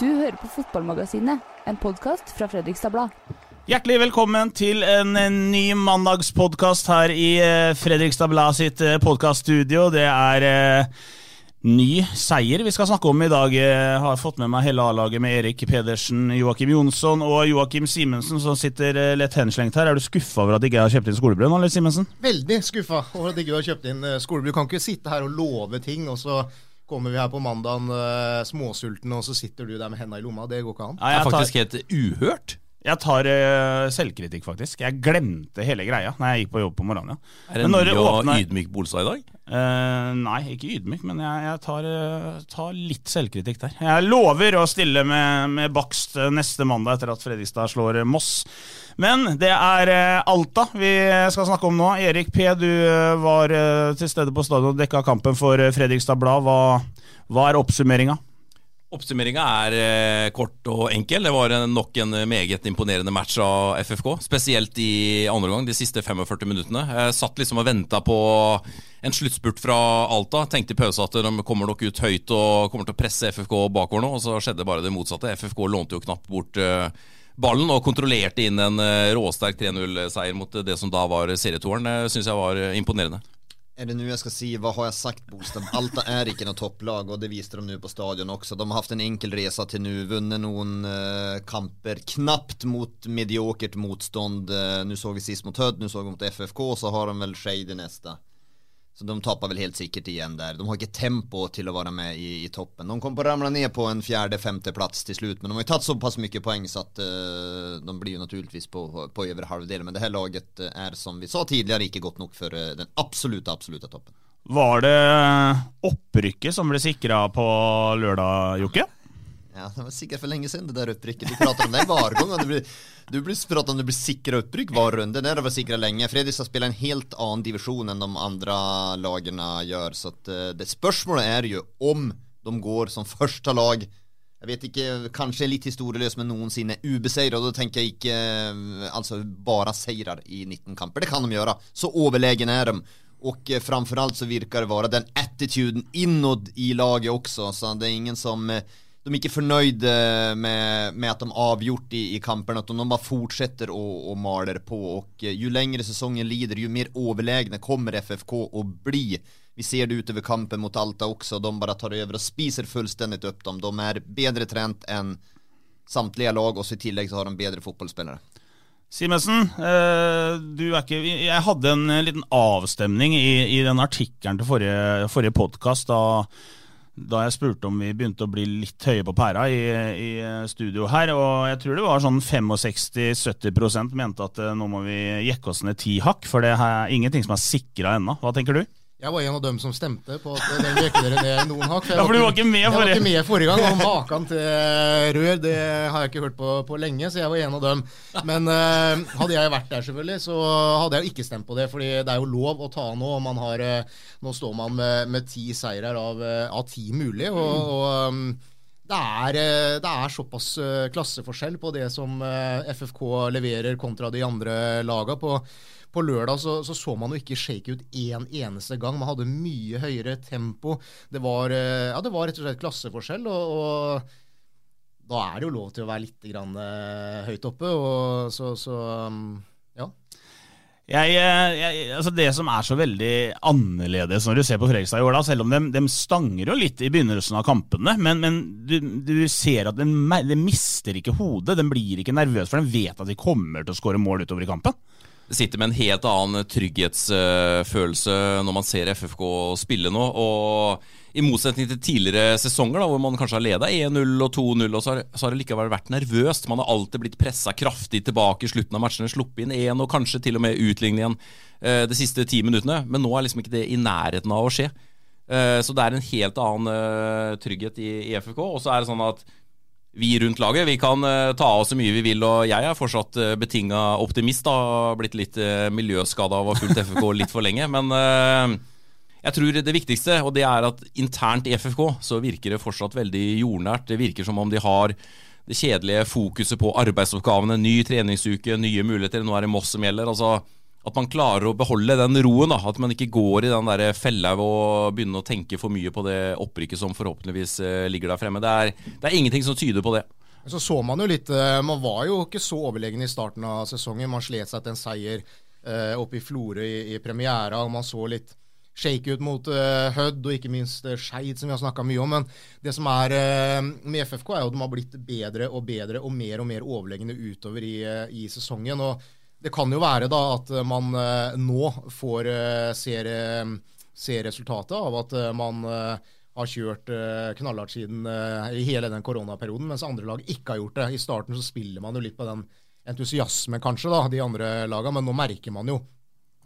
Du hører på Fotballmagasinet, en podkast fra Fredrikstad Blad. Hjertelig velkommen til en, en ny mandagspodkast her i eh, Fredrikstad Blad sitt eh, podkaststudio. Det er eh, ny seier vi skal snakke om i dag. Jeg har fått med meg hele A-laget med Erik Pedersen, Joakim Jonsson og Joakim Simensen, som sitter eh, lett henslengt her. Er du skuffa over at ikke jeg har kjøpt inn skolebrød nå, eller Simensen? Veldig skuffa over at ikke du har kjøpt inn eh, skolebrød. Du kan ikke sitte her og love ting, og så kommer vi her på mandagen uh, småsultne, og så sitter du der med henda i lomma. Det går ikke an. Ja, Det er tar- faktisk helt uhørt. Jeg tar uh, selvkritikk, faktisk. Jeg glemte hele greia når jeg gikk på jobb på morgenen. Ja. Er det en ny og ydmyk Bolstad i dag? Uh, nei, ikke ydmyk, men jeg, jeg tar, uh, tar litt selvkritikk der. Jeg lover å stille med, med bakst neste mandag etter at Fredrikstad slår Moss. Men det er Alta vi skal snakke om nå. Erik P, du var til stede på stadion og dekka kampen for Fredrikstad Blad. Hva, hva er oppsummeringa? Oppsummeringa er eh, kort og enkel. Det var nok en meget imponerende match av FFK. Spesielt i andre omgang, de siste 45 minuttene. Jeg satt liksom og venta på en sluttspurt fra Alta. Tenkte i pause at de kommer nok ut høyt og kommer til å presse FFK bakover nå, og så skjedde bare det motsatte. FFK lånte jo knapt bort eh, ballen og kontrollerte inn en eh, råsterk 3-0-seier mot det som da var serietoeren. Syns jeg var eh, imponerende. Er det nu jeg skal si, hva har jeg sagt Bostad? Alta er ikke noe topplag og det viste de nu på stadion også. De har hatt en enkel resa til nu, vunnet noen uh, kamper knappt mot mediokert motstånd. Uh, nu såg vi sist mot Hødd, nu såg vi mot FFK, så har de väl Shade nästa. Så de taper vel helt sikkert igjen der. De har ikke tempo til å være med i, i toppen. De kommer på å ramle ned på en fjerde-femteplass til slutt. Men de har jo tatt såpass mye poeng så at uh, de blir jo naturligvis på, på över halvdelen. Men det her laget er, som vi sa tidligere, ikke godt nok för eh, den absolutte, absolutte toppen. Var det opprykket som ble sikra på lørdag, Jokke? Ja, det var sikkert for lenge siden det der opprykket. Du prater om det hver gang. Du blir, du blir prater om det blir sikra opprykk hver runde. Det vært sikra lenge. Fredrikstad spiller en helt annen divisjon enn de andre lagene gjør. Så at, eh, det spørsmålet er jo om de går som første lag. Jeg vet ikke, kanskje litt historieløs, men noensinne ubeseiret. Da tenker jeg ikke eh, altså bare seirer i 19 kamper. Det kan de gjøre. Så overlegen er de. Og framfor alt så virker det være den attituden innad i laget også. Så det er ingen som eh, de er ikke eh, med, med at de avgjort i, i kampen, at de bare fortsetter å, å maler på. Og eh, jo lengre sesongen lider, jo mer overlegne kommer FFK å bli. Vi ser det utover kampen mot Alta også. De bare tar over og spiser fullstendig opp dem. De er bedre trent enn samtlige lag, og så i tillegg så har de bedre fotballspillere. Simensen, eh, Jeg hadde en liten avstemning i, i den artikkelen til forrige, forrige podkast da, da jeg spurte om vi begynte å bli litt høye på pæra i, i studio her. Og jeg tror det var sånn 65-70 mente at eh, nå må vi jekke oss ned ti hakk, for det er ingenting som er sikra ennå. Hva tenker du? Jeg var en av dem som stemte på at den gikk dere ned noen hakk. Ja, for var ikke med jeg var ikke med forrige gang. Og maken til rør det har jeg ikke hørt på, på lenge, så jeg var en av dem. Men uh, hadde jeg vært der, selvfølgelig, så hadde jeg jo ikke stemt på det. fordi det er jo lov å ta nå. og Man har, eh, nå står man med, med ti seirer av, eh, av ti mulig. og, og um, det er, eh, det er såpass eh, klasseforskjell på det som eh, FFK leverer kontra de andre laga. På, på lørdag så, så så man jo ikke shake ut én eneste gang. Man hadde mye høyere tempo. Det var, eh, ja, det var rett og slett klasseforskjell. og, og da er det jo lov til å være litt grann, uh, høyt oppe. Og så, så um, ja. Jeg, eh, jeg, altså det som er så veldig annerledes når du ser på Fredrikstad i år, da, selv om de, de stanger jo litt i begynnelsen av kampene, men, men du, du, ser at de, de, mister ikke hodet. De blir ikke nervøse, for de vet at de kommer til å skåre mål utover i kampen. Sitter med en helt annen trygghetsfølelse når man ser FFK spille nå. og i motsetning til tidligere sesonger, da, hvor man kanskje har leda 1-0 og 2-0, og så har, så har, det likevel vært nervøst. Man har alltid blitt pressa kraftig tilbake i slutten av matchene, sluppet inn én og kanskje til og med utlignet igjen eh, de siste ti minuttene. Men nå er liksom ikke det i nærheten av å skje. Eh, så det er en helt annen eh, trygghet i, i, FFK. Og så er det sånn at vi rundt laget vi kan eh, ta av oss så mye vi vil, og jeg er fortsatt uh, betinga optimist. Har Blitt litt uh, miljøskada av å ha fulgt FFK litt for lenge. Men jeg tror det viktigste, og det er at internt i FFK så virker det fortsatt veldig jordnært. Det virker som om de har det kjedelige fokuset på arbeidsoppgavene, ny treningsuke, nye muligheter. Nå er det Moss som gjelder. altså at man klarer å beholde den roen. da, At man ikke går i den der fella og begynner å tenke for mye på det opprykket som forhåpentligvis eh, ligger der fremme. Det er, det er, ingenting som tyder på det. Så så Man jo litt, eh, man var jo ikke så overlegen i starten av sesongen. Man slet seg til en seier eh, oppe i Florø i, i premiera. og Man så litt shake ut mot uh, Hødd, og ikke minst uh, Skeid, som vi har snakka mye om. Men det som er uh, med FFK, er jo at de har blitt bedre og bedre og mer og mer overlegne utover i, i sesongen. og det kan jo være da at man nå får se, se, resultatet av at man har kjørt knallhardt siden i hele den koronaperioden, mens andre lag ikke har gjort det. I starten så spiller man jo litt på den entusiasmen, kanskje, da, de andre lagene, men nå merker man jo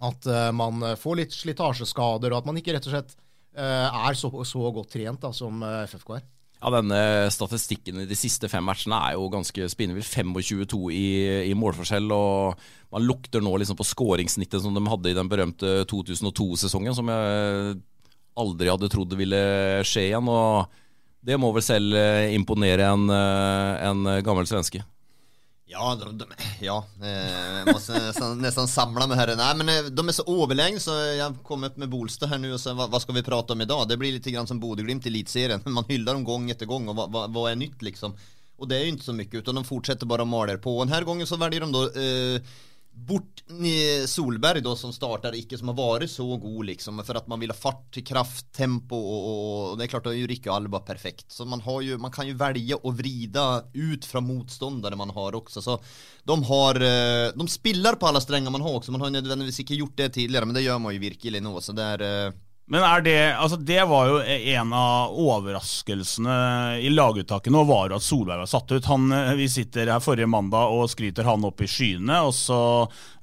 at man får litt slitasjeskader, og at man ikke rett og slett er så, så, godt trent da, som eh, FFK er. Ja, denne Statistikken i de siste fem matchene er jo ganske spinnvill. 25-2 i, i, målforskjell. og Man lukter nå liksom på skåringssnittet som de hadde i den berømte 2002-sesongen, som jeg aldri hadde trodd ville skje igjen. og Det må vel selv imponere en, en gammel svenske. Ja, de, de, ja eh, måste nästan, nästan, samla mig här. Nej, men eh, de är så överlägsna så jag opp med Bolstad här nu och så vad, vad, vi prata om idag? Det blir lite grann som Bodeglimt i elitserien. Man hyllar dem gång efter gång och vad, vad, vad, är nytt liksom? Och det är ju inte så mycket utan de fortsätter bara maler på. Och den här gången så väljer de då eh, bort Solberg då som startar icke som har varit så god liksom för att man vill ha fart kraft, tempo och, och, det är klart då är ju Ricky Alba perfekt. Så man har ju man kan ju välja och vrida ut från motståndare man har också. Så de har eh, de spillar på alla strängar man har också. Man har ju nödvändigtvis inte gjort det tidigare men det gör man ju virkelig nå, så det är eh, men er det Altså, det var jo en av overraskelsene i laguttaket nå, var jo at Solberg var satt ut. Han, eh, vi sitter her forrige mandag og skryter han opp i skyene, og så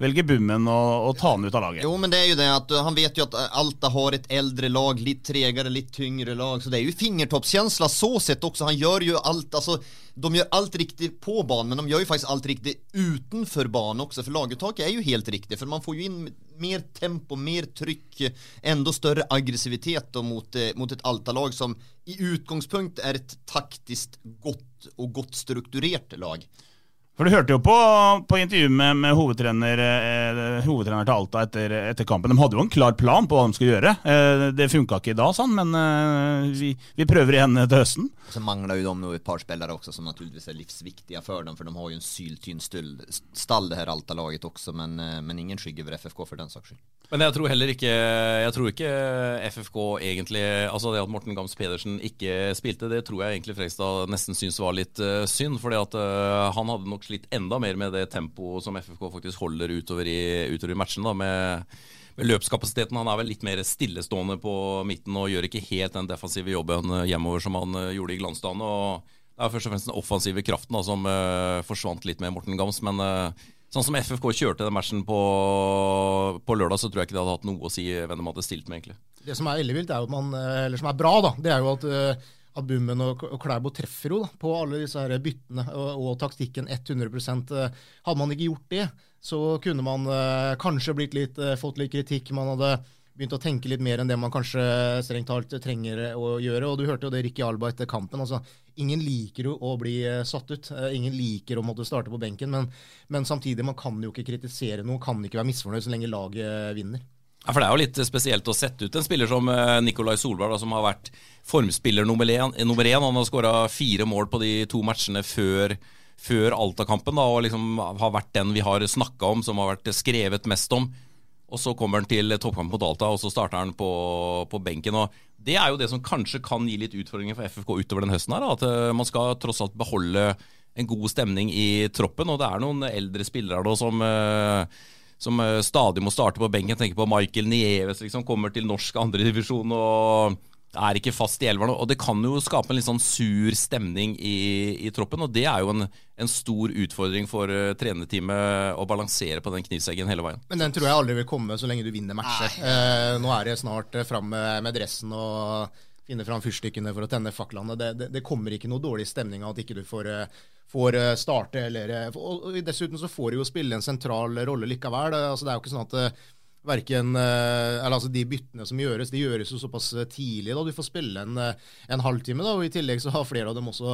velger Bummen å, å, ta han ut av laget. Jo, men det er jo det at han vet jo at Alta har et eldre lag, litt tregere, litt tyngre lag, så det er jo fingertoppkjensla så sett også. Han gjør jo alt, altså de gjør alt riktig på banen, men de gjør jo faktisk alt riktig utenfor banen også. For laguttaket er jo helt riktig, for man får jo inn mer tempo, mer trykk, enda større aggressivitet mot, eh, mot et Alta-lag som i utgangspunkt er et taktisk godt og godt strukturert lag. For Du hørte jo på, på intervjuet med, med hovedtrener, eh, hovedtrener, til Alta etter, etter, kampen. De hadde jo en klar plan på hva de skulle gjøre. Eh, det funka ikke da, sånn, men eh, vi, vi, prøver igjen til høsten. Så mangler jo de et par spillere også som naturligvis er livsviktige for dem. For de har jo en syltynn stall, det her Alta-laget også, men, eh, men, ingen skygge over FFK for den saks skyld. Men jeg tror heller ikke Jeg tror ikke FFK egentlig Altså det at Morten Gams Pedersen ikke spilte, det tror jeg egentlig Frekstad nesten syns var litt uh, synd. fordi at uh, han hadde nok slitt enda mer med det tempoet som FFK faktisk holder utover i, utover i matchen. da, med, løpskapasiteten. Han er vel litt mer stillestående på midten og gjør ikke helt den defensive jobben eh, hjemover som han uh, gjorde i glansdagen. og Det er først og fremst den offensive kraften da, som uh, forsvant litt med Morten Gams. men uh, Sånn som FFK kjørte den matchen på, på, lørdag, så tror jeg ikke det hadde hatt noe å si hvem de hadde stilt med, egentlig. Det som er ellevilt, er jo at man, eller som er bra, da, det er jo at at Bummen og, og Klæbo treffer jo da, på alle disse her byttene og, og taktikken 100 eh, Hadde man ikke gjort det, så kunne man uh, kanskje litt, uh, fått litt kritikk. Man hadde begynt å tenke litt mer enn det man kanskje strengt talt trenger å gjøre. Og du hørte jo det Ricky Alba etter kampen. altså Ingen liker jo å bli satt ut. Ingen liker å måtte starte på benken. Men, men samtidig, man kan jo ikke kritisere noe, kan ikke være misfornøyd så lenge laget vinner. Ja, for Det er jo litt spesielt å sette ut en spiller som eh, Nikolai Solberg, da, som har vært formspiller nummer én. Nummer. Han har skåra fire mål på de to matchene før, før Alta-kampen. Og liksom har vært den vi har snakka om, som har vært skrevet mest om. Og så kommer han til toppkamp mot Alta, og så starter han på, på, benken. og Det er jo det som kanskje kan gi litt utfordringer for FFK utover den høsten. her, At eh, man skal tross alt beholde en god stemning i troppen. Og det er noen eldre spillere da som, eh, som eh, stadig må starte på benken. Tenker på Michael Nieves, liksom, kommer til norsk andredivisjon og er ikke fast i elveren. Og det kan jo skape en litt sånn sur stemning i, i troppen, og det er jo en, en stor utfordring for uh, trenerteamet å balansere på den knivseggen hele veien. Men den tror jeg aldri vil komme så lenge du vinner matcher. Uh, nå er det snart uh, fram med, med, dressen og finne fram fyrstikkene for å tenne faklene. Det, det, det, kommer ikke noe dårlig stemning av at ikke du får, eh, får starte. Eller, og, og Dessuten så får du jo spille en sentral rolle likevel. Altså, det er jo ikke sånn at verken eh, Eller altså, de byttene som gjøres, de gjøres jo såpass eh, tidlig. da, Du får spille en, eh, en halvtime, da, og i tillegg så har flere av dem også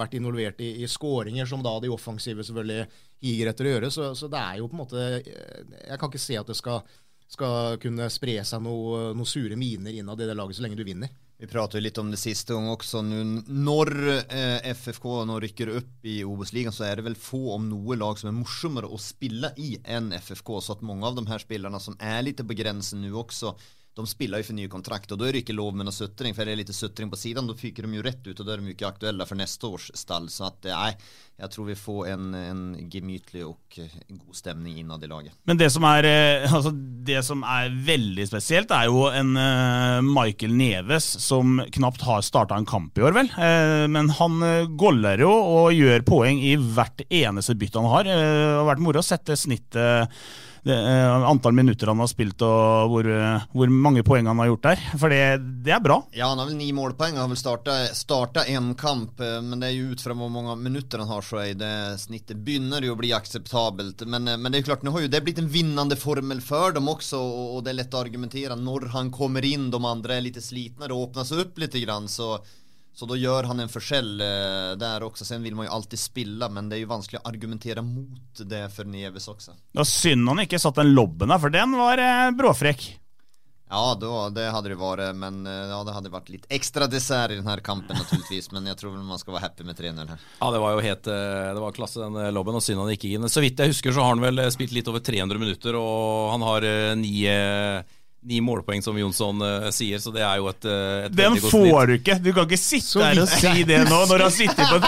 vært involvert i, i skåringer, som da de offensive selvfølgelig higer etter å gjøre. Så, så, det er jo på en måte Jeg kan ikke se at det skal, skal kunne spre seg noen noe sure miner innad i det laget så lenge du vinner. Vi pratet litt om det siste gang også. Når eh, FFK nå rykker opp i Obos-ligaen, så er det vel få, om noe lag som er morsommere å spille i enn FFK. Så at mange av de her spillerne som er litt på grensen nå også, de spiller jo for nye kontrakt, og da er det ikke lov med noe sutring, for er det litt sutring på siden, da fyker de jo rett ut, og da er de ikke aktuelle for neste års stall. Så at, nei, jeg tror vi får en, en gemytlig og god stemning innad i laget. Men det som, er, eh, altså det som er veldig spesielt, er jo en Michael Neves som knapt har starta en kamp i år, vel. Men han goller jo og gjør poeng i hvert eneste bytte han har. Det har vært moro å sette snittet det, uh, antall minutter han har spilt og hvor, hvor, mange poeng han har gjort der. For det, det, er bra. Ja, han har vel ni målpoeng. Han har vel starta én kamp, uh, men det er jo ut fra hvor mange minutter han har, så er det snittet begynner jo å bli akseptabelt. Men, men, det er jo klart, nå har jo det blitt en vinnende formel for dem også, og, det er lett å argumentere når han kommer inn, de andre er litt slitne, det åpnes opp litt, grann, så så da gjør han en forskjell eh, der også. Sen vil man jo alltid spille, men det er jo vanskelig å argumentere mot det for Neves også. Ja, synd han ikke satt den lobben der, for den var eh, bråfrekk. Ja, då, det hadde det vært, men eh, ja, det hadde vært litt ekstra dessert i denne kampen naturligvis. Men jeg tror man skal være happy med 3-0 her. Ja, det var jo helt Det var klasse, den lobben, og synd han ikke inn. Så vidt jeg husker, så har han vel spilt litt over 300 minutter, og han har ni ni målpoeng, som Jonsson uh, sier, så det er jo et, uh, et Den får du ikke! Du kan ikke sitte her og si det nå, når han på,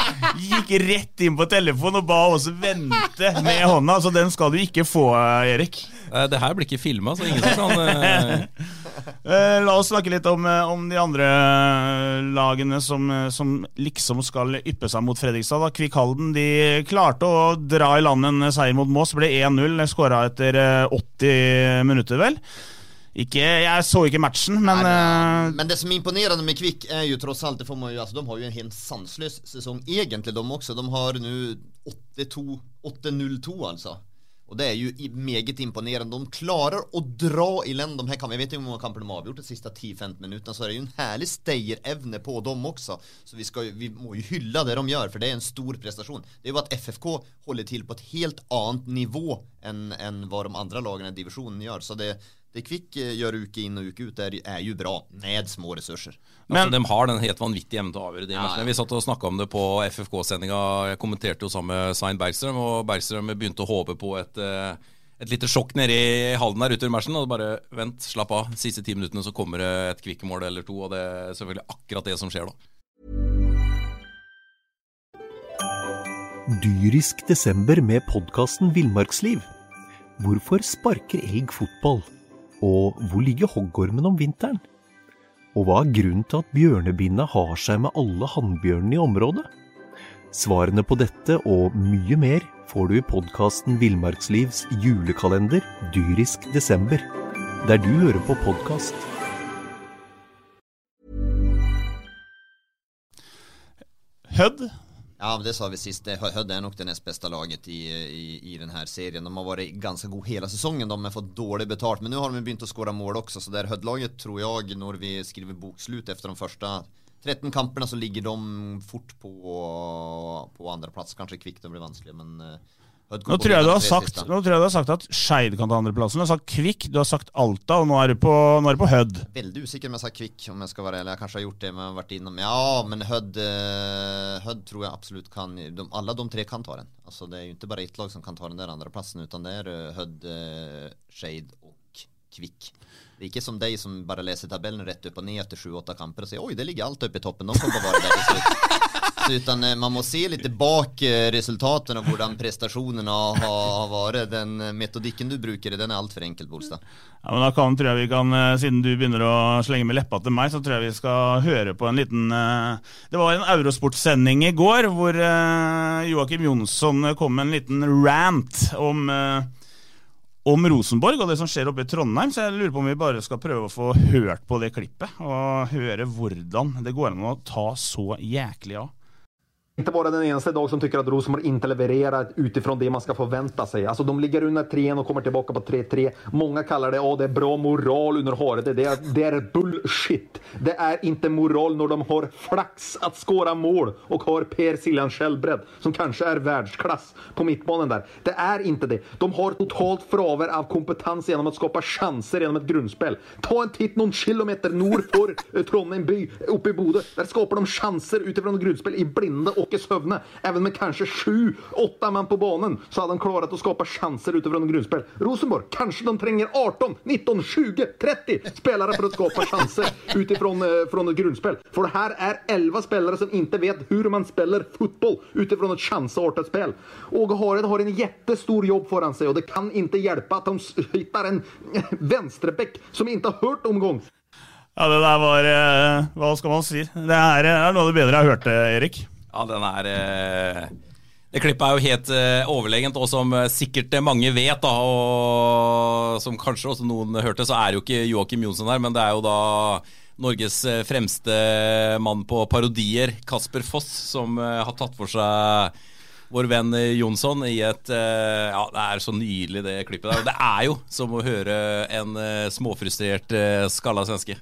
gikk rett inn på telefonen og ba oss vente med hånda. Så den skal du ikke få, Erik. Uh, det her blir ikke filma, så ingen som kan La oss snakke litt om, om de andre lagene som, som, liksom skal yppe seg mot Fredrikstad. Da. Kvikk Halden de klarte å dra i land en seier mot Moss. Ble 1-0, skåra etter 80 minutter, vel. Ikke, jeg så ikke matchen, men Nei, men, uh, men det som er imponerende med Kvikk, er jo tross alt det får man jo, altså, De har jo en helt sanseløs sesong, egentlig, de også. De har nå 8-0-2, altså. Og det er jo meget imponerende. De klarer å dra i land de her kampene. Jeg vet ikke hvor mange kamper de har avgjort de siste 10-15 minuttene, så det er jo en herlig stayerevne på dem også. Så vi, skal, vi, må jo hylle det de gjør, for det er en stor prestasjon. Det er jo at FFK holder til på et helt annet nivå enn, enn hva de andre lagene i divisjonen gjør. Så det, det Kvikk eh, gjør uke inn og uke ut, er, er jo bra, med små ressurser. Men altså, De har den helt vanvittige evnen til å avgjøre de ja, ja. Vi satt og snakka om det på FFK-sendinga. Jeg kommenterte jo sammen med Svein Bergstrøm, og Bergstrøm begynte å håpe på et, eh, et lite sjokk nede i hallen der ute i matchen. Og bare vent, slapp av. Siste ti minuttene så kommer det et kvikkemål eller to, og det er selvfølgelig akkurat det som skjer da. Dyrisk desember med podkasten Villmarksliv. Hvorfor sparker elg fotball? Og hvor ligger hoggormen om vinteren? Og hva er grunnen til at bjørnebinna har seg med alle hannbjørnene i området? Svarene på dette og mye mer får du i podkasten Villmarkslivs julekalender dyrisk desember, der du hører på podkast. Hødd Ja, det sa vi sist. Hødd er nok det nest beste laget i, i, i denne serien. De har vært ganske gode hele sesongen. De har fått dårlig betalt, men nå har de begynt å skåre mål også. Så det er Hødd-laget, tror jeg, når vi skriver bokslut etter de første 13 kampene, så ligger de fort på, på andreplass. Kanskje Kvikk det blir vanskelig, men uh, nå tror, jeg du har sagt, nå tror jeg du har sagt at Skeid kan ta andreplassen. Du har sagt Kvikk, du har sagt Alta, og nå er du på, nå er du på Hødd. Veldig usikker om jeg sa Kvikk, om jeg skal være ærlig. Jeg kanskje har gjort det, men har vært innom Ja, men Hødd Hødd tror jeg absolutt kan de, Alle de tre kan ta den. Altså, det er jo ikke bare ett lag som kan ta den der andreplassen, utan det er uh, Hødd, uh, Skeid og kvikk. Det er ikke som deg som bare leser tabellen rett opp og ned etter sju-åtte kamper og sier oi, det ligger alt oppe i toppen. De kommer bare der til slutt. Utan, eh, man må se litt bak eh, resultatene og hvordan prestasjonene har, vært. Den eh, metodikken du bruker, den er altfor enkel, Bolstad. Ja, men da kan, tror jeg vi kan, Siden du begynner å slenge med leppa til meg, så tror jeg vi skal høre på en liten Det var en Eurosport-sending i går hvor Joakim Jonsson kom med en liten rant om om Rosenborg og det som skjer oppe i Trondheim, så jeg lurer på om vi bare skal prøve å få hørt på det klippet. Og høre hvordan det går an å ta så jæklig av. Inte vara den eneste dag som tycker att Rosenborg inte levererar utifrån det man ska förvänta sig. Alltså de ligger under 3 och kommer tillbaka på 3-3. Många kallar det att det är bra moral under håret. Det är, det är bullshit. Det är inte moral när de har flax att skåra mål och har Per Siljan Källbredd som kanske är världsklass på mittbanen där. Det är inte det. De har totalt fraver av kompetens genom att skapa chanser genom ett grundspel. Ta en titt någon kilometer nord för eh, Trondheim by, uppe i Bodø. Där skapar de chanser utifrån ett grundspel i blinde och i. Även med kanske sju, åtta man på banen så hade han klarat att skapa chanser utifrån grundspel. Rosenborg, kanske de tränger 18, 19, 20, 30 spelare för att skapa chanser utifrån eh, från ett grundspel. För det här är 11 spelare som inte vet hur man spelar fotboll utifrån ett chansartat spel. Åge Hareid har en jättestor jobb foran sig och det kan inte hjälpa att de hittar en eh, som inte har hört omgång. Ja, det der var eh, Hva skal man si? Det er, eh, er noe av det bedre jeg har hørt, eh, Erik. Ja, den er eh, Det klippet er jo helt eh, overlegent, og som eh, sikkert mange vet, da, og som kanskje også noen hørte, så er jo ikke Joakim Jonsson her, men det er jo da Norges fremste mann på parodier, Kasper Foss, som har tatt for seg vår venn Jonsson i et Ja, det er så nydelig, det klippet der. Og det er jo som å høre en småfrustrert skalla svenske.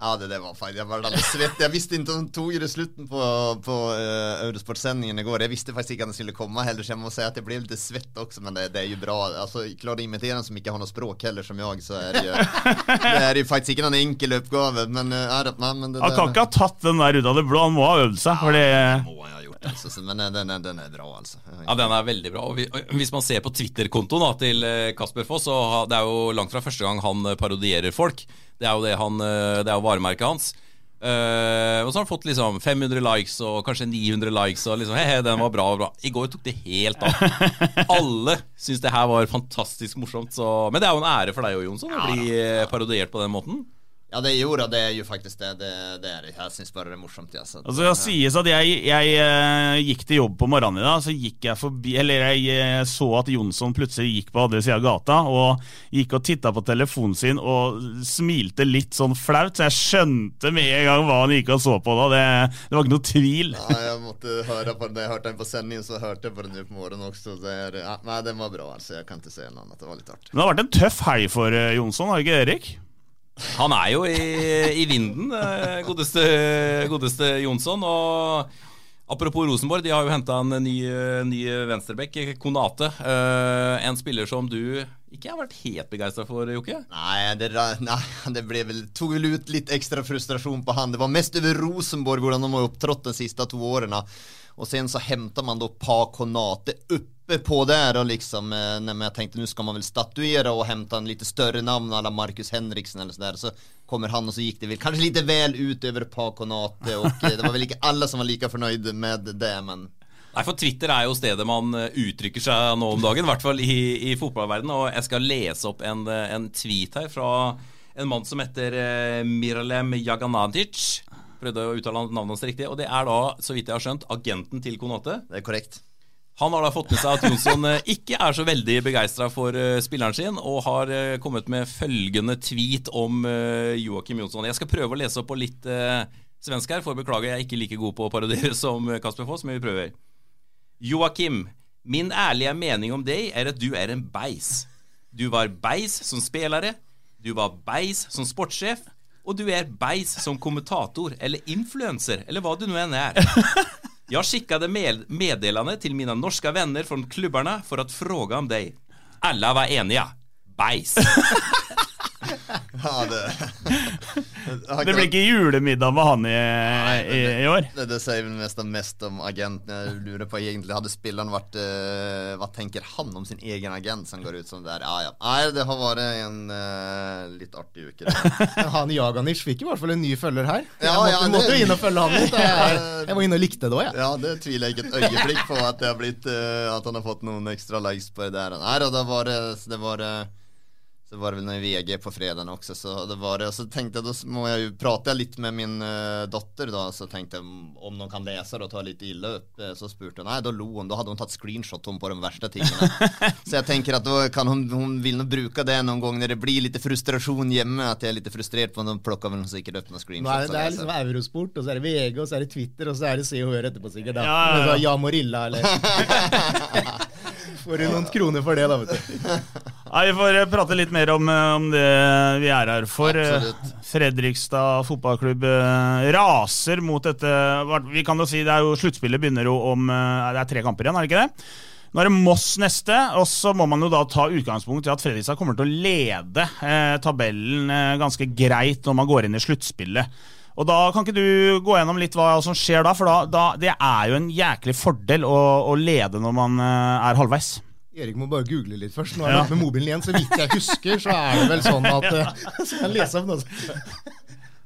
Ja, det det, var feil. Jeg var svettig. Jag visste ikke om de tog det slutten på, på uh, Eurosportsendingen i går. Jeg visste faktisk ikke at den skulle komme heller, så jeg må si at jeg ble litt svett også, men det, det er jo bra. å imitere en som ikke har noe språk heller som jeg, så er det jo, det er jo faktisk ikke noen enkel oppgave. men, uh, er, nej, men det Han kan ikke ha tatt den der ut av det blå, han må ha øvd seg. Ja, det alltså, så, men den, er, den er, bra altså. Ja, den er veldig bra. Og Hvis man ser på Twitter-kontoen til eh, Kasper Foss, så det er jo langt fra første gang han eh, parodierer folk. Det er jo, det han, eh, det er jo varemerket hans. Uh, og så har han fått liksom 500 likes og kanskje 900 likes. Og liksom, he-he, den var bra og bra. I går tok det helt av. Alle syns det her var fantastisk morsomt. Så, men det er jo en ære for deg og Jonsson å bli eh, parodiert på den måten. Ja, det, gjorde det er jo faktisk det. Det, det er det. Jag syns bare det er morsomt. Ja, så, Altså, det sies at jeg, jeg eh, gikk til jobb på morgenen i dag, så gikk jeg forbi Eller jeg eh, så at Jonsson plutselig gikk på andre sida av gata, og gikk og titta på telefonen sin og smilte litt sånn flaut, så jeg skjønte med en gang hva han gikk og så på da. Det, det var ikke noe tvil. Ja, jeg måtte høre på den. Jeg hørte den på sendingen, så hørte jeg på den på morgenen også. Det är, ja, nei, den var bra altså. Jeg kan ikke si noe annet. Det var litt artig. Men det har vært en tøff helg for eh, Jonsson, har ikke det, Erik? Han er jo i, i vinden, eh, godeste, godeste Jonsson. Og apropos Rosenborg, de har jo henta en ny, ny venstrebekk, Konate. Eh, en spiller som du ikke har vært helt begeistra for, Jokke? Nei, det, nei, det ble vel, tog vel ut litt ekstra frustrasjon på han. Det var mest over Rosenborg, hvordan de har opptrådt de siste to årene. Og sen så henter man da Pa Konate uppe på där och liksom, eh, när jag tänkte nu ska man väl statuera och hämta en lite större namn alla Marcus Henriksen eller sådär. Så kommer han och så gick det väl kanske lite väl ut över Pakonate och eh, det var väl inte alla som var lika förnöjda med det, men Nei, for Twitter er jo stedet man eh, uttrykker seg nå om dagen, i hvert fall i, i fotballverdenen. Og jeg skal lese opp en, en tweet her fra en mann som heter Miralem Jaganadic. Prøvde å uttale navnet hans riktig. Og det er da, så vidt jeg har skjønt, agenten til Konate. Det er korrekt. Han har da fått med seg at Jonsson eh, ikke er så veldig begeistra for eh, spilleren sin, og har eh, kommet med følgende tweet om Joakim Jonsson. Jeg skal prøve å lese opp på litt svensk her, for beklage, jeg er ikke like god på å parodiere som Kasper Foss, men vi prøver. Joakim, min ærlige mening om deg er at du er en beis. Du var beis som spillere, du var beis som sportssjef, og du er beis som kommentator eller influencer eller hva du nå enn är. Jag skickade med meddelande till mina norska vänner från klubbarna för att fråga om dig. Alla var eniga. Bajs. Ja, det... Det blir ikke julemiddag med han i, i, i år. Det, det sier vel nesten mest om agenten. Jeg lurer på egentlig Hadde spilleren vært uh, Hva tenker han om sin egen agent som går ut som det der? Ja, ja. Nei, det har vært en uh, litt artig uke. det. Han Jaganic fikk i hvert fall en ny følger her. Ja, jeg måtte, ja, det- måtte jo inn og følge han litt. Jeg, jeg var inne og likte det òg, jeg. Ja, det tviler jeg ikke et øyeblikk på at det har blitt uh, At han har fått noen ekstra likes på det der. Nei da, det var det, det var det var det vel noe VG på fredagen også, så det var det. Og så tenkte jeg, da må jeg jo prate litt med min uh, datter, da. Så tenkte jeg om- om noen kan lese det og ta litt ille opp. Eh, Så spurte hun. Nei, da lo hun. Da hadde hun tatt screenshot om på de verste tingene. så jeg tenker at da kan hun, hun vil nå bruke det noen gang når det blir litt frustrasjon hjemme. At jeg er litt frustrert på nå plukker vel hun sikkert opp noen Nå er screenshots. det, det er liksom Eurosport, og så er det VG, og så er det Twitter, og så er det Se og Hør etterpå, sikkert. da Ja, ja, ja. Ja Morilla, eller Får du noen kroner for det, da, vet du. Nei, Vi får eh, prate litt mer om, eh, om det vi er her for. Eh, Absolutt. Fredrikstad fotballklubb raser mot dette Vi kan jo si det er jo Sluttspillet begynner jo om Det er tre kamper igjen, er det ikke det? Nå er det Moss neste, og så må man jo da ta utgangspunkt i at Fredrikstad kommer til å lede eh, tabellen eh, ganske greit når man går inn i sluttspillet. Og da Kan ikke du gå gjennom litt hva som skjer da? For da, da, det er jo en jæklig fordel å, å lede når man eh, er halvveis. Erik må bare google litt først. Nå er jeg Ja. med mobilen igjen. Så vidt jeg husker, så er det vel sånn at eh, Skal jeg lese opp noe?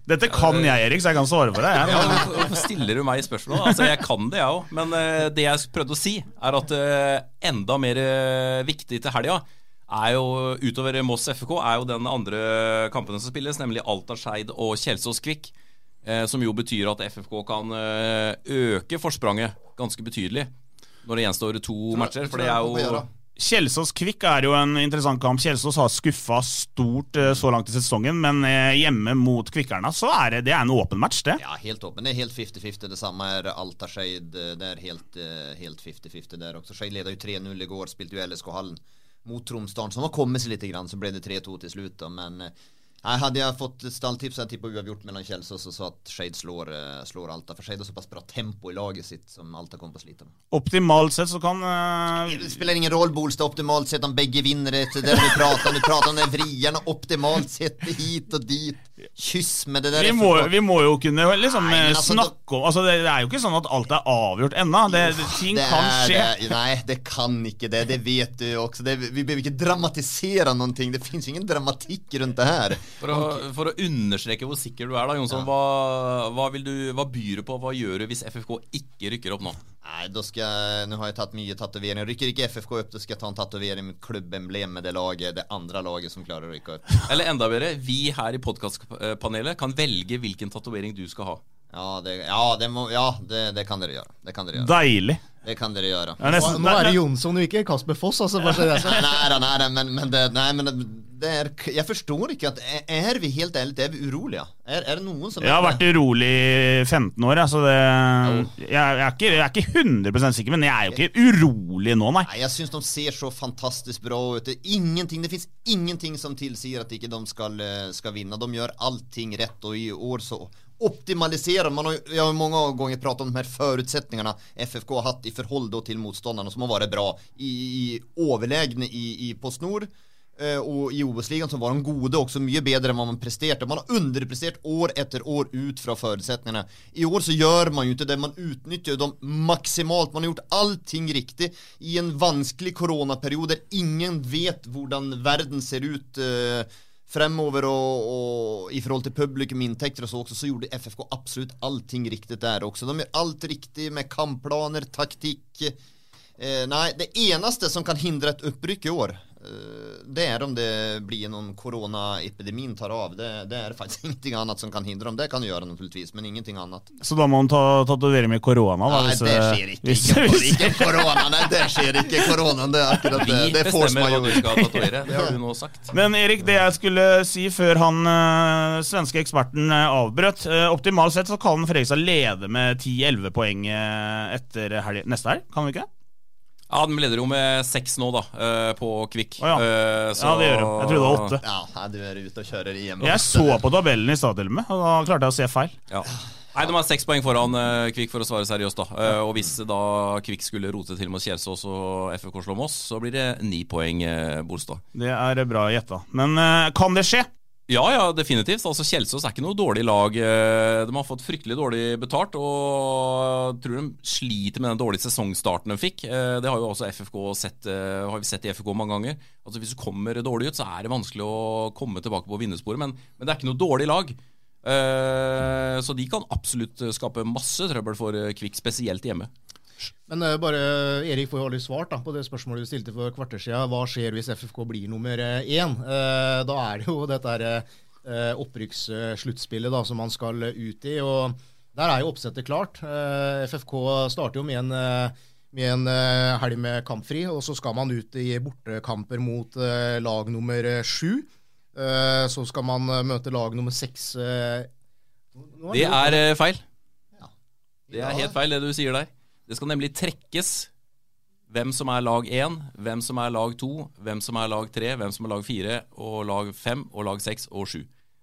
Dette kan jeg, Erik, så jeg kan svare for deg. Ja, Hvorfor stiller du meg spørsmål? Altså, Jeg kan det, jeg òg. Men eh, det jeg prøvde å si, er at enda mer viktig til helga er jo utover Moss FK, er jo den andre kampene som spilles, nemlig Alta Skeid og Kjelsås Kvikk. Eh, Som jo betyr at FFK kan eh, øke forspranget ganske betydelig når det gjenstår to matcher. For det er jo Kjelsås Kvikk er jo en interessant kamp. Kjelsås har skuffa stort eh, så langt i sesongen, men hjemme mot Kvikkerna så er det, det er en åpen match, det. Ja, helt åpen. Det er helt 50-50. Detsamma er Alta Skeid. Det er helt, eh, helt 50-50 der også. Skeid ledde jo 3-0 i går, spilte jo LSK-hallen mot Tromsdalen som har kommet seg litt, grann så ble det 3-2 til slutt. Men nej, hade jag fått stalltips hade jag tippat uavgjort mellan Kjelsås och så att Skeid slår, eh, slår Alta. För Skeid har så pass bra tempo i laget sitt som Alta kommer på slita med. Optimalt sett så kan Uh... Det spelar ingen roll Bolstad optimalt sett om bägge vinner det. Det är det vi pratar om. Du pratar om det vriarna optimalt sett hit og dit. Kyss med det der. vi må, vi må jo kunne liksom Nei, altså, snakke om altså det, er jo ikke sånn at alt er avgjort ennå. Ting Det kan skje. det. nei, det kan ikke det. Det vet du også. Det, vi bør ikke dramatisere noen ting Det fins ingen dramatikk rundt det här. For å, for å understreke hvor sikker du er, da, Jonsson. Hva, hva, vil du, hva byr du på? Hva gjør du hvis FFK ikke rykker opp nå? Nei, da skal jag, nu har jeg tatt mye tatovering. Rykker ikke FFK opp, da skal jeg ta en tatovering med klubbemblemet, det laget, det andre laget som klarer å rykke opp. Eller enda bedre, vi her i podkastpanelet kan velge hvilken tatovering du skal ha. Ja, det, ja, det, må, ja det, det kan dere gjøre. Det kan dere gjøre. Deilig. Det kan dere gjøre. Nesten- Nå er det Jonsson og ikke Kasper Foss, altså. Bare så det sagt. nej, nej, nej, men, men, det, nej, men er, jeg forstår ikke at er, vi helt ærlig, er vi urolige? Er, er det noen som Jeg har vært urolig i 15 år, jeg, så det jeg, jeg, er ikke, jeg er ikke 100 sikker, men jeg er jo ikke urolig nå, nei. nei jeg syns de ser så fantastisk bra ut. Ingenting, det fins ingenting som tilsier at ikke de ikke skal vinne vinna. De gjør allting rett, og i år så optimaliserer man. Har, jag har många gånger pratat om de här förutsättningarna FFK har hatt i förhåll til till motståndarna som har vært bra i, i overlegne i, i Postnord. Eh, och i OS-ligan så var de goda också, mycket bättre än vad man presterte Man har underpresterat år efter år ut från förutsättningarna. I år så gör man ju inte det, man utnyttjar dem maximalt. Man har gjort allting riktigt i en vansklig coronaperiod där ingen vet hvordan världen ser ut eh, fremover och, och i forhold till publikum, intäkter och så också, så gjorde FFK absolut allting riktigt där också. De gör allt riktigt med kampplaner, taktik. Eh, nej, det enaste som kan hindra ett uppryck i år, det är om det blir någon coronaepidemin tar av. Det, det är faktiskt ingenting annat som kan hindra dem. Det kan du göra naturligtvis, men ingenting annat. Så da må han ta tatovere med korona. Nei, hvis, det eh, skjer ikke. hvis- Ikke, hvis- ikke korona, nei, det skjer ikke korona. Det er akkurat det. Vi Det er force bestemmer hva du majeure. skal tatovere. Det har du nå sagt. Men Erik, det jeg skulle si før han øh, svenske eksperten avbrøt øh, Optimalt sett så kan Fredrikstad lede med 10-11 poeng etter helg, neste helg, kan vi ikke? Ja, De leder jo med seks nå, da, eh, på Kvikk. Oh, ja. Så... Ja, det gjør de. Jeg trodde det var åtte. Ja, du er ute og kjører igjen. Jeg så på tabellen i stad til og med, og da klarte jeg å se feil. Ja. Nei, De har seks poeng foran eh, Kvikk, for å svare seriøst. da Eh, Og Hvis da Kvikk skulle rote til mot Kjelsås og FFK slår Moss, så blir det ni poeng, Bolstad. Det er bra gjetta. Men kan det skje? Ja, ja, definitivt. Altså Kjelsås er ikke noe dårlig lag. Eh, de har fått fryktelig dårlig betalt, og tror de sliter med den dårlige sesongstarten de fikk. Eh, det har jo også FFK sett, eh, har vi sett i FFK mange ganger. Altså Hvis du kommer dårlig ut, så er det vanskelig å komme tilbake på vinnersporet, men, men det er ikke noe dårlig lag. Så de kan absolutt skape masse trøbbel for Kvikk, spesielt hjemme. Men uh, bare Erik får jo aldri svart da, på det spørsmålet du stilte for kvarter siden. Hva skjer hvis FFK blir nummer én? Uh, da er det jo dette uh, opprykkssluttspillet som man skal ut i. og Der er jo oppsettet klart. FFK starter jo med en, med en helg med kampfri, og så skal man ut i bortekamper mot lag nummer sju. så skal man møte lag nummer seks. det er feil. Det er helt feil, det du sier der. Det skal nemlig trekkes hvem som er lag 1, hvem som er lag 2, hvem som er lag 3, hvem som er lag 4, og lag 5, og lag 6 og 7.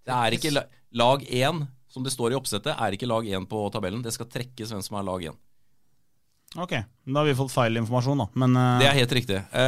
Det er ikke lag 1, som det står i oppsettet, er ikke lag 1 på tabellen. Det skal trekkes hvem som er lag 1. Ok, da har vi fått feil informasjon, da. Men, uh... Det er helt riktig. Uh,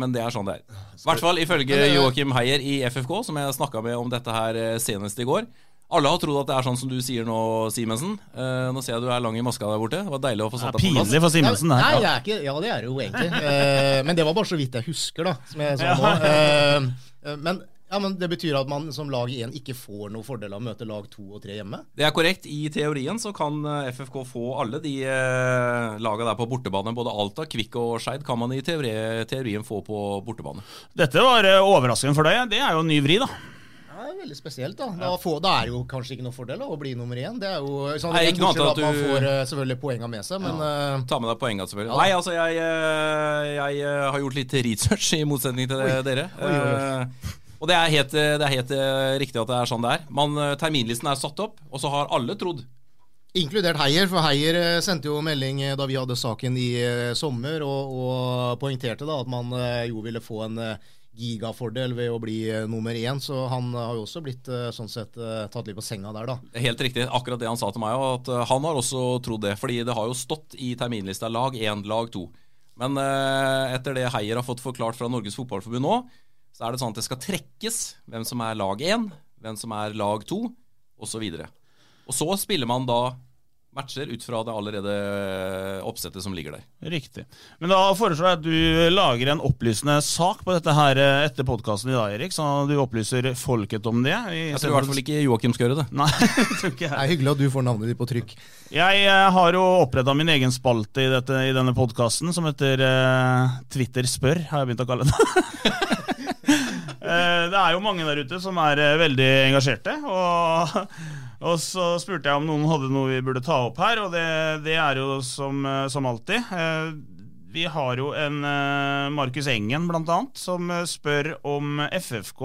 men det er sånn det er. I hvert fall ifølge Joakim Heier i FFK, som jeg snakka med om dette her eh, senest i går. Alle har trodd at det er sånn som du sier nå, Simensen. Uh, nå ser jeg du er lang i maska der borte. Det var deilig å få satt deg på plass. Pinlig for Simensen. Nei, nei, ikke, ja, det er det jo egentlig. Uh, men det var bare så vidt jeg husker, da. Som jeg sa nå. Uh, men, ja, men det betyr at man som lag 1 ikke får noen fordel av å møte lag 2 og 3 hjemme? Det er korrekt. I teorien så kan FFK få alle de uh, laga der på bortebane. Både Alta, Kvikk og Skeid kan man i teori, teorien få på bortebane. Dette var overraskende for deg. Det er jo en ny vri, da er veldig spesielt. Da Da, få, da er det jo kanskje ikke noen fordel da, å bli nummer én. Det er jo sånn, Nei, ikke noe annet at, du... man får uh, selvfølgelig poenga med seg, men ja. uh, Ta med deg poenga, selvfølgelig. Ja. Nei, altså, jeg, uh, jeg har gjort litt research, i motsetning til oi. dere. Oi, oi, og det er helt, det er helt riktig at det er sånn det er. Man, terminlisten er satt opp, og så har alle trodd Inkludert Heier, for Heier sendte jo melding da vi hadde saken i sommer, og, og poengterte da at man jo ville få en gigafordel ved å bli eh, nummer én. Så han har jo også blitt eh, sånn sett eh, tatt litt på senga der, da. Helt riktig. Akkurat det han sa til meg, at han har også trodd det. Fordi det har jo stått i terminlista lag én, lag to. Men etter det Heier har fått forklart fra Norges Fotballforbund nå, så er det sånn at det skal trekkes hvem som er lag én, hvem som er lag to, osv. Og, så og så spiller man da matcher ut fra det allerede oppsettet som ligger der. Riktig. Men da foreslår jeg at du lager en opplysende sak på dette her eh, etter podkasten i dag, Erik. Så du opplyser folket om det. Jeg tror i hvert fall ikke Joakim skal gjøre det. Nei, jeg tror ikke jeg. Det er hyggelig at du får navnet ditt på trykk. Jeg eh, har jo oppretta min egen spalte i, dette, i denne podkasten som heter uh, Twitter spør, har jeg begynt å kalle det. det er jo mange der ute som er veldig engasjerte. og og så spurte jeg om noen hadde noe vi burde ta opp her, og det, det er jo som, eh, som, alltid. Eh, vi har jo en eh, Markus Engen, blant annet, som spør om FFK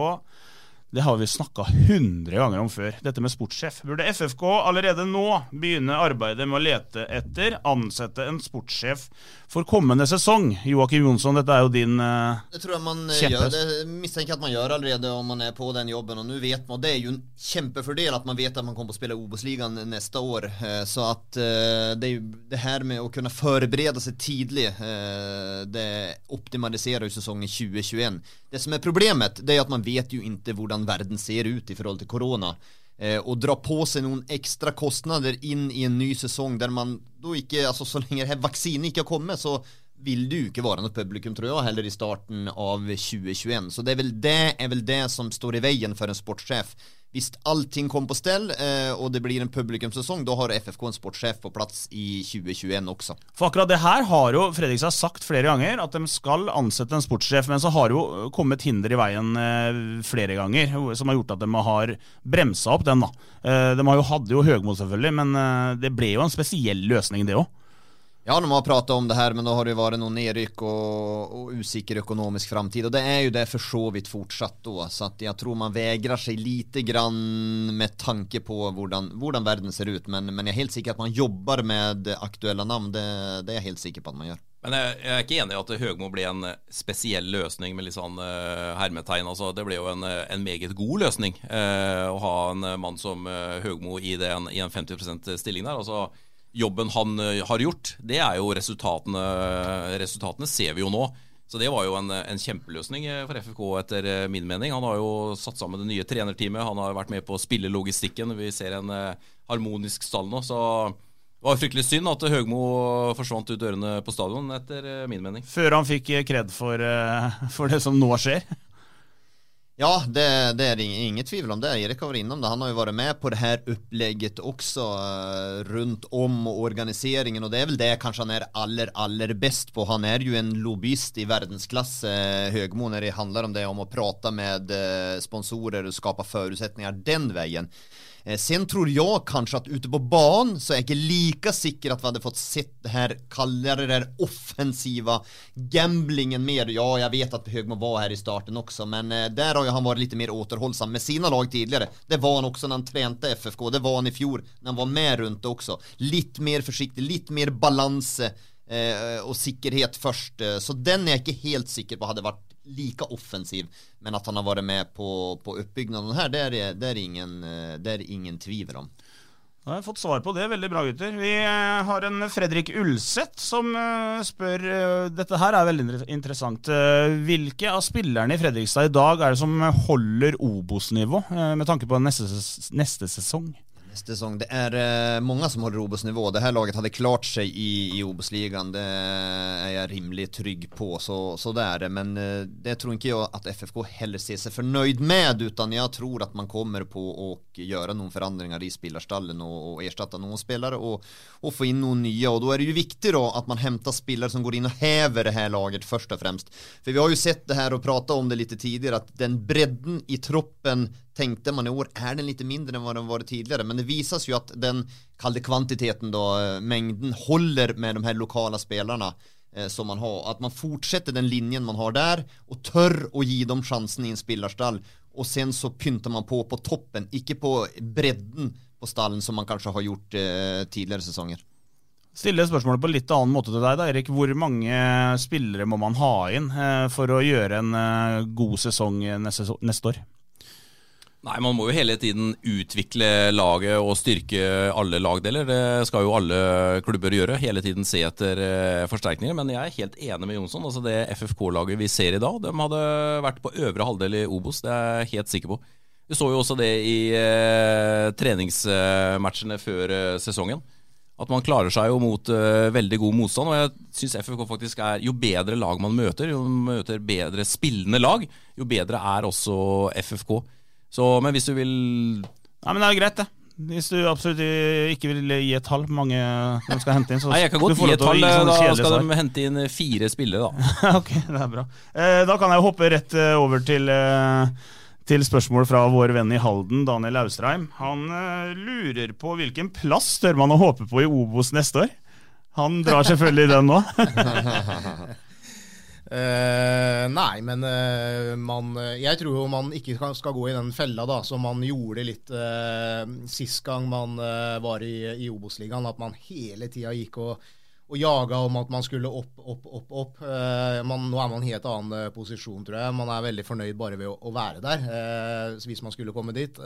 det har vi snakka hundre ganger om før, dette med sportssjef. Burde FFK allerede nå begynne arbeidet med å lete etter, ansette en sportssjef for kommende sesong? Joakim Jonsson, dette er jo din uh, Det tror jeg man uh, gjør. Det mistenker at man gjør allerede om man er på den jobben. Og nå vet man, Det er jo en kjempefordel at man vet at man kommer til å spille Obos-ligaen neste år. Uh, så at uh, det, det, her med å kunne forberede seg tidlig, det optimaliserer jo sesongen 2021. Det som er problemet, det er at man vet jo ikke hvordan verden ser ut i forhold til korona. Eh, dra på seg noen ekstra kostnader inn i en ny sesong der man da ikke, altså så lenge vaksinen ikke har kommet, så vil du ikke være noe publikum, tror jeg, heller i starten av 2021. Så det er vel det, er vel det som står i veien for en sportssjef. Hvis allting kommer på stell eh, og det blir en publikumssesong, da har FFK en sportssjef på plass i 2021 også. For akkurat det her har jo Fredrikstad sagt flere ganger, at de skal ansette en sportssjef. Men så har jo kommet hinder i veien eh, flere ganger, som har gjort at de har bremsa opp den. da. Eh, de hadde jo Høgmo, selvfølgelig, men eh, det ble jo en spesiell løsning, det òg. Ja, de har pratet om det her, men da har det vært noen nedrykk og, og usikker økonomisk framtid. Og det er jo det for så vidt fortsatt da. Så jeg tror man vegrer seg lite grann med tanke på hvordan, verden ser ut. Men, men, jeg er helt sikker at man jobber med aktuelle navn. Det, det, er jeg helt sikker på at man gjør. Men jeg, jeg er ikke enig i at Høgmo ble en spesiell løsning med litt sånn uh, hermetegn. Altså, det ble jo en, en meget god løsning uh, å ha en mann som uh, Høgmo i, den, i en 50% stilling der. altså jobben han eh, har gjort, det er jo resultatene Resultatene ser vi jo nå. Så det var jo en, en kjempeløsning eh, for FFK, etter eh, min mening. Han har jo satt sammen det nye trenerteamet, han har vært med på å spille logistikken. Vi ser en harmonisk stall nå. så det var fryktelig synd at Høgmo forsvant ut dørene på stadion, etter min mening. Før han fikk kred for, for det som nå skjer. Ja, det, det är inget tvivel om det. Erik har varit innom det. Han har ju varit med på det här upplägget också rundt runt om organiseringen och det är väl det kanske han är aller, aller bäst på. Han är ju en lobbyist i världsklass, uh, Högmo, när det handlar om det, om att prata med uh, sponsorer och skapa förutsättningar den vägen. Eh, sen tror jag kanske att ute på ban så är jag inte lika säker att vi hade fått sett det här, kalla det där offensiva gamblingen mer. Ja, jag vet att Högmo var här i starten också, men der där har han varit lite mer återhållsam med sina lag tidigare. Det var han också när han tränade FFK, det var han i fjol när han var med runt det också. Lite mer försiktig, lite mer balans eh, och säkerhet först. Så den är jag inte helt säker på hade varit lika offensiv. Men att han har varit med på, på uppbyggnaden här, det är, det, är ingen, det er ingen tvivel om. Da har jeg fått svar på det. Veldig bra, gutter. Vi eh, har en Fredrik Ulseth som eh, spør eh, Dette her er veldig interessant. Hvilke av spillerne i Fredrikstad i dag er det som holder Obos-nivå, med tanke på neste, neste sesong? Säsong. Det är eh, många som håller Obos-nivå. Det här laget hade klart sig i, i Obos-ligan. Det är jag rimligt trygg på. Så, så det är det. Men eh, det tror inte jag att FFK heller ser sig förnöjd med. Utan jag tror att man kommer på att göra någon förändringar i spelarstallen och, och ersätta någon spelare och, och få in någon nya. Och då är det ju viktigt då att man hämtar spelare som går in och häver det här laget först och främst. För vi har ju sett det här och pratat om det lite tidigare att den bredden i troppen tänkte man i år är den lite mindre än vad den varit tidigare. Men det visas ju att den kallade kvantiteten då, eh, mängden håller med de här lokala spelarna eh, som man har. Att man fortsätter den linjen man har där och tör att ge dem chansen i en spillarstall. Och sen så pyntar man på på toppen, icke på bredden på stallen som man kanske har gjort eh, tidligere säsonger. Stille spørsmålet på litt annen måte til deg, da, Erik. Hvor mange spillere må man ha inn eh, for å gjøre en eh, god sesong neste, neste år? Nei, Man må jo hele tiden utvikle laget og styrke alle lagdeler. Det skal jo alle klubber gjøre. Hele tiden se etter eh, forsterkninger. Men jeg er helt enig med Jonsson. Altså Det FFK-laget vi ser i dag, de hadde vært på øvre halvdel i Obos. Det er jeg helt sikker på. Vi så jo også det i eh, treningsmatchene før eh, sesongen. At man klarer seg jo mot eh, veldig god motstand. Og jeg syns FFK faktisk er Jo bedre lag man møter, jo møter bedre spillende lag, jo bedre er også FFK. Så, men hvis du vil Nei, men det er greit, det. Hvis du absolutt ikke vil gi et tall mange de skal hente inn, så Nei, jeg kan godt gi et tall. Da skal de hente inn fire spillere, da. ok, det er bra. Eh, da kan jeg hoppe rett eh, over til, eh, til spørsmål fra vår venn i Halden, Daniel Austreim. Han lurer på hvilken plass tør man å håpe på i Obos neste år? Han drar selvfølgelig den nå. Uh, nei, men uh, man Jeg tror jo man ikke skal, gå i den fella da som man gjorde litt uh, sist gang man var i, i Obos-ligaen. At man hele tida gikk og, og jaga om at man skulle opp, opp, opp, opp. Man, nå er man i en helt annen posisjon, tror jeg. Man er veldig fornøyd bare ved å, å være der, hvis man skulle komme dit.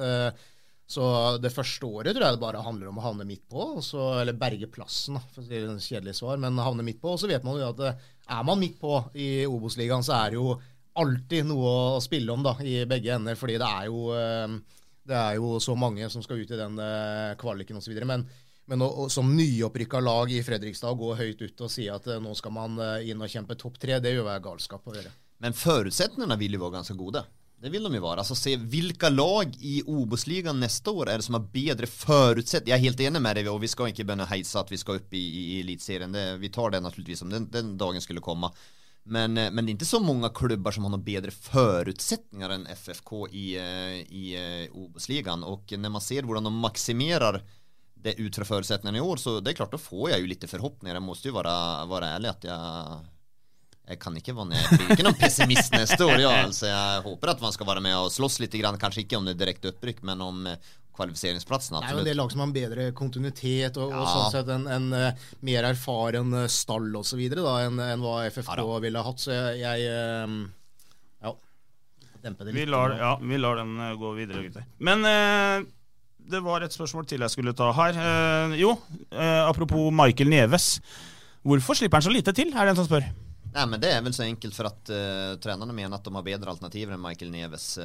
Så det første året tror jeg det bare handler om å havne midt på, så, eller berge plassen, da, for å si det kjedelig svar, men havne midt på. Og så vet man jo at er man midt på i Obos-ligaen, så er det jo alltid noe å spille om da, i begge ender. Fordi det er jo, eh, det er jo så mange som skal ut i den eh, kvaliken osv. Men, men å, som nyopprykka lag i Fredrikstad gå høyt ut og si at eh, nå skal man inn og kjempe topp tre, det vil være galskap å gjøre. Men forutsetningene jo være ganske gode. Det vil de jo være. Altså, se hvilke lag i Obos-ligaen neste år er det som har bedre forutsetninger. Jeg er helt enig med deg, og vi ikke begynne å heise at vi skal opp i, i Eliteserien. Vi tar det naturligvis om den, den dagen skulle komme. Men, eh, men, det er ikke så mange klubber som har noen bedre forutsetninger enn FFK i, eh, i, eh, Obos-ligaen. Og når man ser hvordan de maksimerer det ut fra forutsetningene i år, så det er klart, da får jeg jo litt forhåpninger. Jeg må jo være, være ærlig at jeg jeg kan ikke være. Jeg blir ikke noen pessimist neste år. Ja. Altså, jeg håper at man skal være med og slåss litt. Grann. Kanskje ikke om det er direkte opprykk, men om uh, kvalifiseringsplassen. Absolutt. Det er lag som har en bedre kontinuitet og, ja. og sånn sett en, en uh, mer erfaren uh, stall osv. enn en hva FFK ja, ville hatt. Så jeg, jeg ja, demper det litt. Vi lar, ja, vi lar den gå videre, gutter. Men det var et spørsmål til jeg skulle ta her. jo, apropos Michael Neves. Hvorfor slipper han så lite til, er det en som spør. Nej, men det är väl så enkelt för att uh, tränarna menar att de har bättre alternativ än Michael Neves. Uh,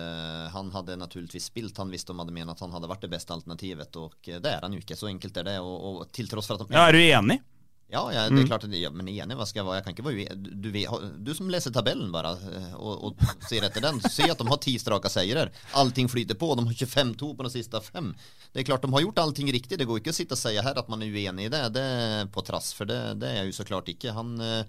han hade naturligtvis spilt, han visste de hade menat att han hade varit det bästa alternativet och uh, det är han ju inte, så enkelt är det och, och till trots för att de... Ja, är du enig? Ja, ja det är Mm. klart ja, men enig, hva skal jeg? Jag kan ikke være uenig. du, du som leser tabellen bare, og, och, och ser etter den, ser at de har ti strake seire. Allting flyter på, de har 25-2 på de siste fem. Det er klart de har gjort allting riktig. det går ikke å sitte og si her at man er uenig i det, det er på trass, for det, det er jo så såklart ikke. Han eh,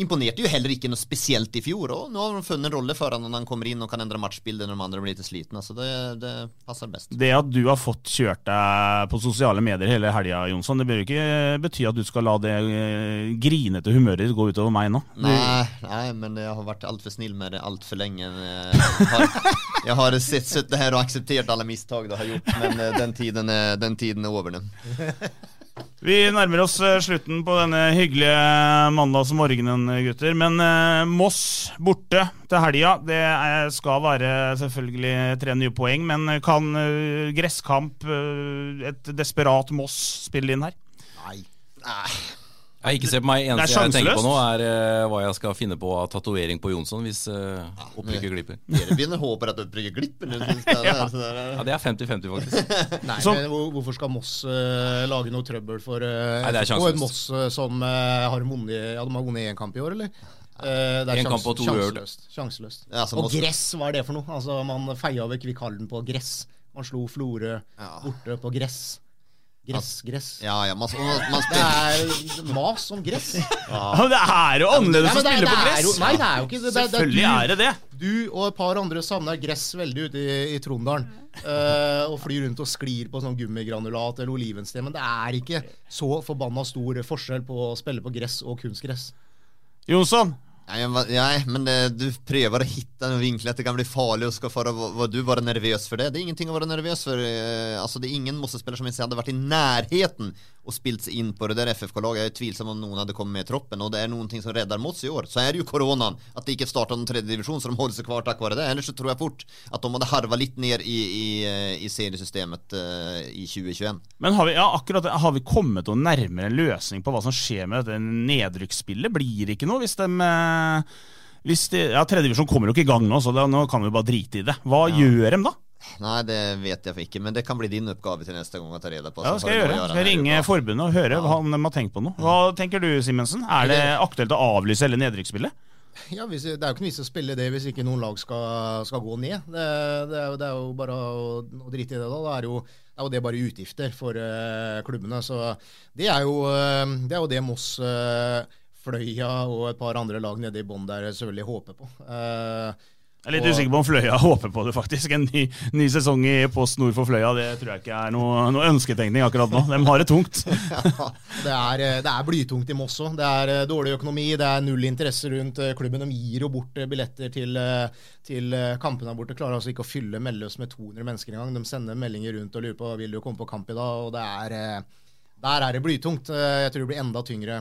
imponerte jo heller ikke noe spesielt i fjor, og nå har de funnet en rolle for honom når han kommer inn og kan endre matchbildet når de andre blir litt slitne. så det, det passer best. Det at du har fått kjørt deg på sosiale medier hele helga, Jonsson, det bør ikke bety at du skal la det eh, grinete humøret ditt gå utover meg nå. Nei, nei men jeg har vært altfor snill med det altfor lenge. Jeg Eh, Har, jag har sittet her og akseptert alle mistak du det har gjort, men eh, den tiden den tiden er over nå. Vi nærmer oss slutten på denne hyggelige mandagsmorgenen, gutter. Men eh, Moss borte til helga. Det er, skal være selvfølgelig tre nye poeng, men kan uh, gresskamp, uh, et desperat Moss, spille inn her? Nei. Nei. Jeg ikke se på meg. Eneste jeg tenker på nå, er uh, hva jeg skal finne på av tatovering på Jonsson hvis uh, opprykket glipper. Dere begynner håper at opprykket glipper nu. Ja. Ja, det er 50-50, faktisk. Nei, Så- men hvor, hvorfor skal Moss uh, lage noe trøbbel for uh, Nei? Et. Moss som har vunnet Ja, de har vunnet én kamp i år, eller? Uh, det er En kamp og to sjanseløst. sjanseløst. Ja, og Moss- gress, hva er det for noe? Altså, Man feia over Kvikkhallen på gress. Man slo Florø borte på gress. Gress, gress. Ja, ja, man, man, man Det er mas om gress. Ja, det er jo annerledes ja, å men spille på gress! jo- Nei, det er jo ikke det. det. Selvfølgelig du, er det det. Du og et par andre savner gress veldig ute i, i Trondalen. Uh, og flyr rundt og sklir på sånn gummigranulat eller olivensten. Men det er ikke så forbanna stor forskjell på å spille på gress og kunstgress. Jonsson, Nej, men det, du prövar att hitta en vinkel att det kan bli farlig och ska vad du vara nervös för det. Det är ingenting att vara nervös för. Eh, alltså det är ingen Mosse-spelare som hadde varit i närheten och spilt sig in på det där FFK-laget. Jag är tvilsam om någon hade kommit med i troppen och det är någonting som räddar Mots i år. Så är det ju coronan, att det inte startar någon tredje division så de håller sig kvar tack vare det. Eller så tror jag fort att de hade harvat lite ner i, i, eh, i seriesystemet eh, i 2021. Men har vi, ja, akkurat har vi kommet noe nærmere en løsning på hva som skjer med dette nedrykksspillet? Blir det ikke noe hvis de eh, hvis de, ja, Tredjevisjon kommer jo ikke i gang nå, så da, nå kan vi bare drite i det. Hva gjør de da? Nej, det vet jeg ikke, men det kan bli din oppgave til neste gang å ta reda på. Ja, det skal jeg gjøre. Skal jeg ringe forbundet og høre hva om de har tenkt på noe. Hva tenker du, Simensen? Er det aktuelt å avlyse hele nedrykksspillet? Ja, hvis, Det er jo ikke noe vits å spille det hvis ikke noen lag skal, skal gå ned. Det, det, er, jo- det er jo bare å, å drite i det, da. Det er jo, det er jo det bare utgifter for uh, klubbene. Så det er jo eh, det, er jo det Moss, uh, Fløya og et par andre lag nede i bånn der selvfølgelig håper på. Eh, Jeg er litt usikker på om Fløya håper på det, faktisk. En ny, ny sesong i Post nord for Fløya, det tror jeg ikke er noe, noe ønsketenkning akkurat nå. De har det tungt. Det er, eh, det er blytungt i Moss òg. Det er eh, dårlig økonomi, det er null interesse rundt eh, klubben. De gir jo bort billetter til, til kampene der borte. Klarer altså ikke å fylle Melløs med 200 mennesker engang. De sender meldinger rundt og lurer på vil du komme på kamp i dag. Og det er, der er det blytungt. Jeg tror det blir enda tyngre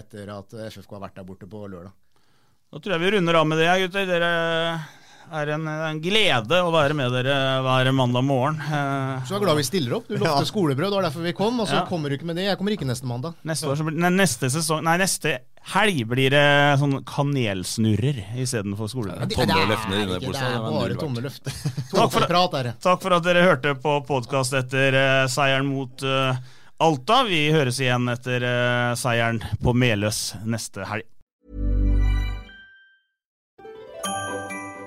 etter at FFK har vært der borte på lørdag. Da tror jeg vi runder av med det, gutter. Dere er en, en glede å være med dere hver mandag morgen. Eh, Så er glad vi stiller opp. Du lovte Ja. skolebrød, det var derfor vi kom. Og så Ja. kommer du ikke med det. Jeg kommer ikke neste mandag. Neste, år så blir, nei, neste sesong Nei, neste helg blir det sånn kanelsnurrer istedenfor skolebrød. Det- det er ikke- Det er bare tomme løfter. Takk for, takk for at dere hørte på podkast etter uh, seieren mot uh, Alta. Vi høres igjen etter uh, seieren på Meløs neste helg.